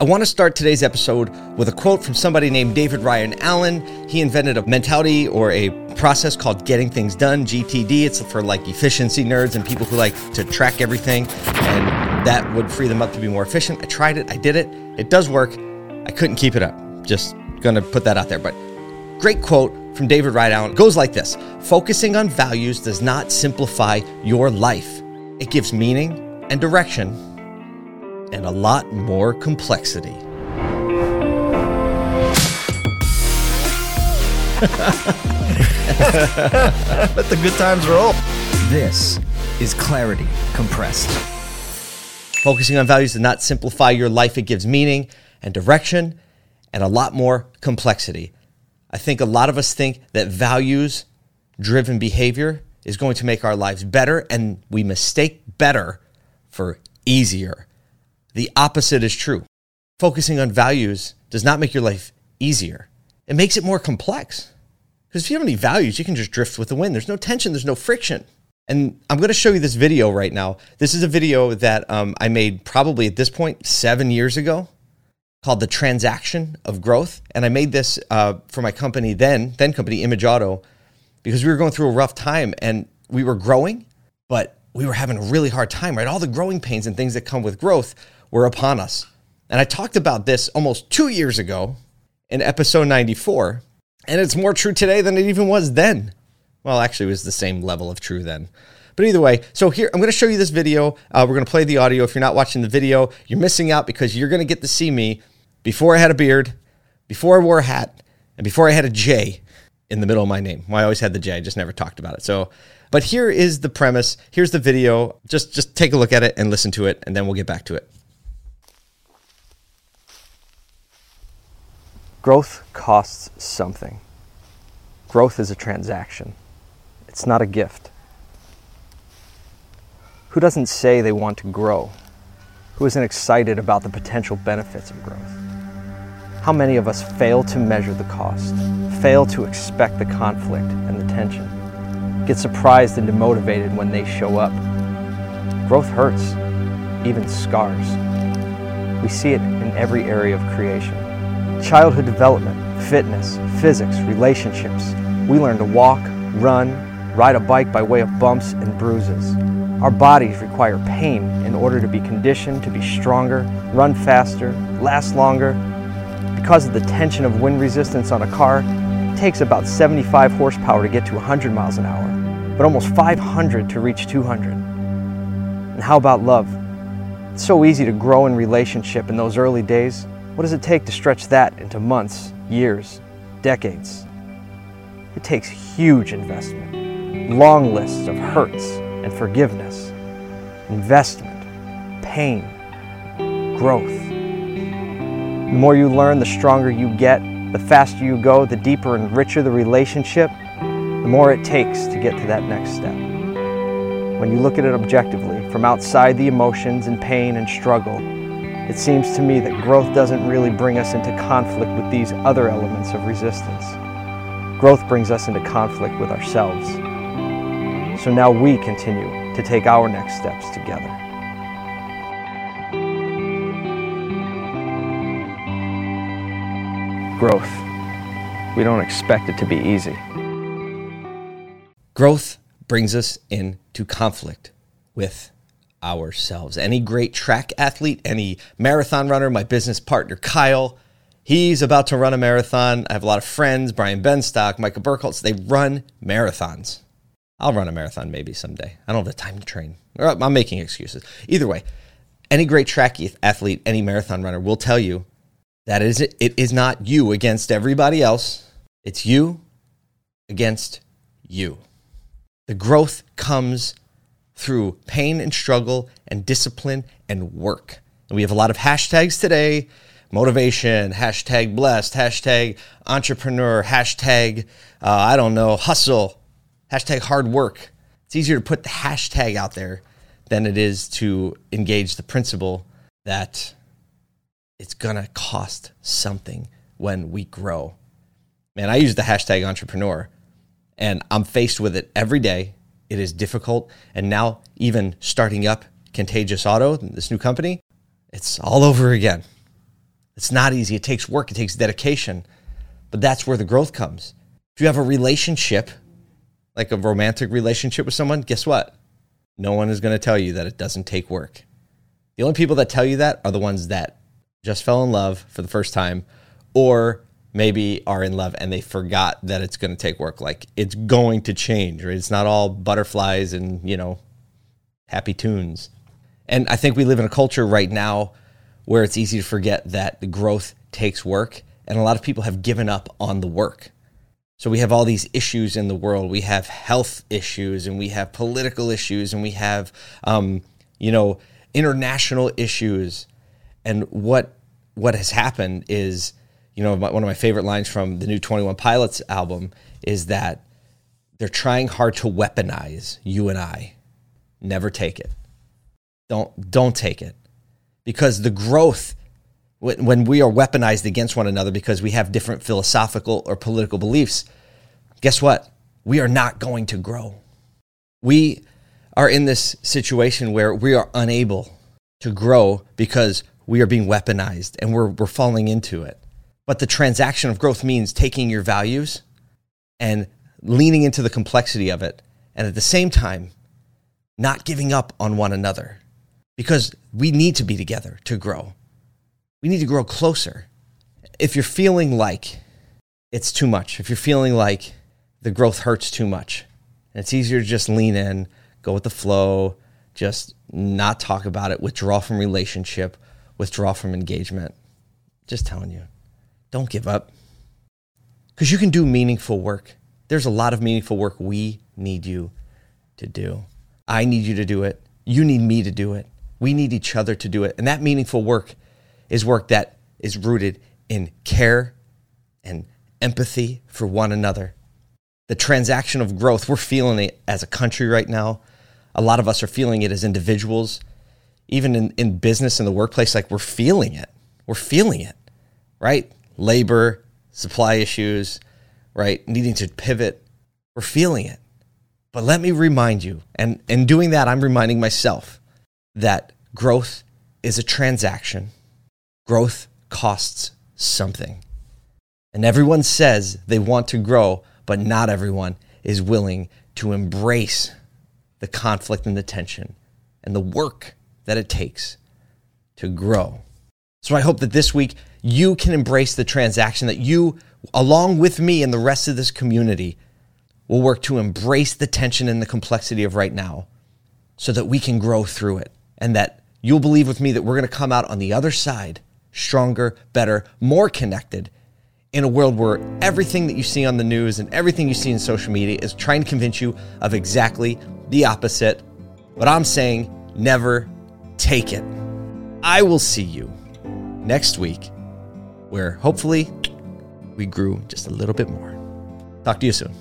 I want to start today's episode with a quote from somebody named David Ryan Allen. He invented a mentality or a process called getting things done, GTD. It's for like efficiency nerds and people who like to track everything, and that would free them up to be more efficient. I tried it, I did it. It does work. I couldn't keep it up. Just gonna put that out there. But great quote from David Ryan Allen it goes like this Focusing on values does not simplify your life, it gives meaning and direction and a lot more complexity. Let the good times roll. This is Clarity Compressed. Focusing on values does not simplify your life, it gives meaning and direction and a lot more complexity. I think a lot of us think that values driven behavior is going to make our lives better, and we mistake better for easier. The opposite is true. Focusing on values does not make your life easier, it makes it more complex. Because if you have any values, you can just drift with the wind. There's no tension, there's no friction. And I'm going to show you this video right now. This is a video that um, I made probably at this point seven years ago called The Transaction of Growth. And I made this uh, for my company then, then company Image Auto, because we were going through a rough time and we were growing, but we were having a really hard time, right? All the growing pains and things that come with growth were upon us. And I talked about this almost two years ago in episode 94. And it's more true today than it even was then. Well, actually, it was the same level of true then. But either way, so here, I'm going to show you this video. Uh, we're going to play the audio. If you're not watching the video, you're missing out because you're going to get to see me before I had a beard, before I wore a hat, and before I had a J in the middle of my name. Well, I always had the J, I just never talked about it. So, but here is the premise. Here's the video. Just just take a look at it and listen to it, and then we'll get back to it. Growth costs something. Growth is a transaction. It's not a gift. Who doesn't say they want to grow? Who isn't excited about the potential benefits of growth? How many of us fail to measure the cost, fail to expect the conflict and the tension, get surprised and demotivated when they show up? Growth hurts, even scars. We see it in every area of creation childhood development, fitness, physics, relationships. We learn to walk, run, ride a bike by way of bumps and bruises. Our bodies require pain in order to be conditioned to be stronger, run faster, last longer. Because of the tension of wind resistance on a car, it takes about 75 horsepower to get to 100 miles an hour, but almost 500 to reach 200. And how about love? It's so easy to grow in relationship in those early days, what does it take to stretch that into months, years, decades? It takes huge investment, long lists of hurts and forgiveness, investment, pain, growth. The more you learn, the stronger you get, the faster you go, the deeper and richer the relationship, the more it takes to get to that next step. When you look at it objectively, from outside the emotions and pain and struggle, it seems to me that growth doesn't really bring us into conflict with these other elements of resistance. Growth brings us into conflict with ourselves. So now we continue to take our next steps together. Growth. We don't expect it to be easy. Growth brings us into conflict with ourselves. Any great track athlete, any marathon runner, my business partner Kyle, he's about to run a marathon. I have a lot of friends, Brian Benstock, Michael Burkholz, they run marathons. I'll run a marathon maybe someday. I don't have the time to train. I'm making excuses. Either way, any great track athlete, any marathon runner will tell you that it is, it is not you against everybody else. It's you against you. The growth comes through pain and struggle and discipline and work. And we have a lot of hashtags today motivation, hashtag blessed, hashtag entrepreneur, hashtag, uh, I don't know, hustle, hashtag hard work. It's easier to put the hashtag out there than it is to engage the principle that it's to cost something when we grow. Man, I use the hashtag entrepreneur and I'm faced with it every day it is difficult. And now, even starting up Contagious Auto, this new company, it's all over again. It's not easy. It takes work, it takes dedication, but that's where the growth comes. If you have a relationship, like a romantic relationship with someone, guess what? No one is going to tell you that it doesn't take work. The only people that tell you that are the ones that just fell in love for the first time or maybe are in love and they forgot that it's going to take work. Like it's going to change, right? It's not all butterflies and, you know, happy tunes. And I think we live in a culture right now where it's easy to forget that the growth takes work. And a lot of people have given up on the work. So we have all these issues in the world. We have health issues, and we have political issues, and we have, um, you know, international issues. And what what has happened is, you know, one of my favorite lines from the new Twenty One Pilots album is that they're trying hard to weaponize you and I. Never take it. Don't don't take it, because the growth when we are weaponized against one another because we have different philosophical or political beliefs, guess what? We are not going to grow. We are in this situation where we are unable to grow because we are being weaponized and we're, we're falling into it. But the transaction of growth means taking your values and leaning into the complexity of it. And at the same time, not giving up on one another because we need to be together to grow we need to grow closer. If you're feeling like it's too much, if you're feeling like the growth hurts too much, and it's easier to just lean in, go with the flow, just not talk about it, withdraw from relationship, withdraw from engagement. Just telling you, don't give up. Because you can do meaningful work. There's a lot of meaningful work we need you to do. I need you to do it. You need me to do it. We need each other to do it. And that meaningful work is work that is rooted in care and empathy for one another. The transaction of growth, we're feeling it as a country right now. A lot of us are feeling it as individuals, even in, in business in the workplace, like we're feeling it. We're feeling it, right? Labor, supply issues, right? Needing to pivot. We're feeling it. But let me remind you, and in doing that, I'm reminding myself that growth is a transaction growth costs something. And everyone says they want to grow, but not everyone is willing to embrace the conflict and the tension and the work that it takes to grow. So I hope that this week you can embrace the transaction that you, along with me and the rest of this community, will work to embrace the tension and the complexity of right now so that we can grow through it and that you'll believe with me that we're going to come out on the other side stronger, better, more connected in a world where everything that you see on the news and everything you see in social media is trying to convince you of exactly the opposite. But I'm saying never take it. I will see you next week where hopefully we grew just a little bit more. Talk to you soon.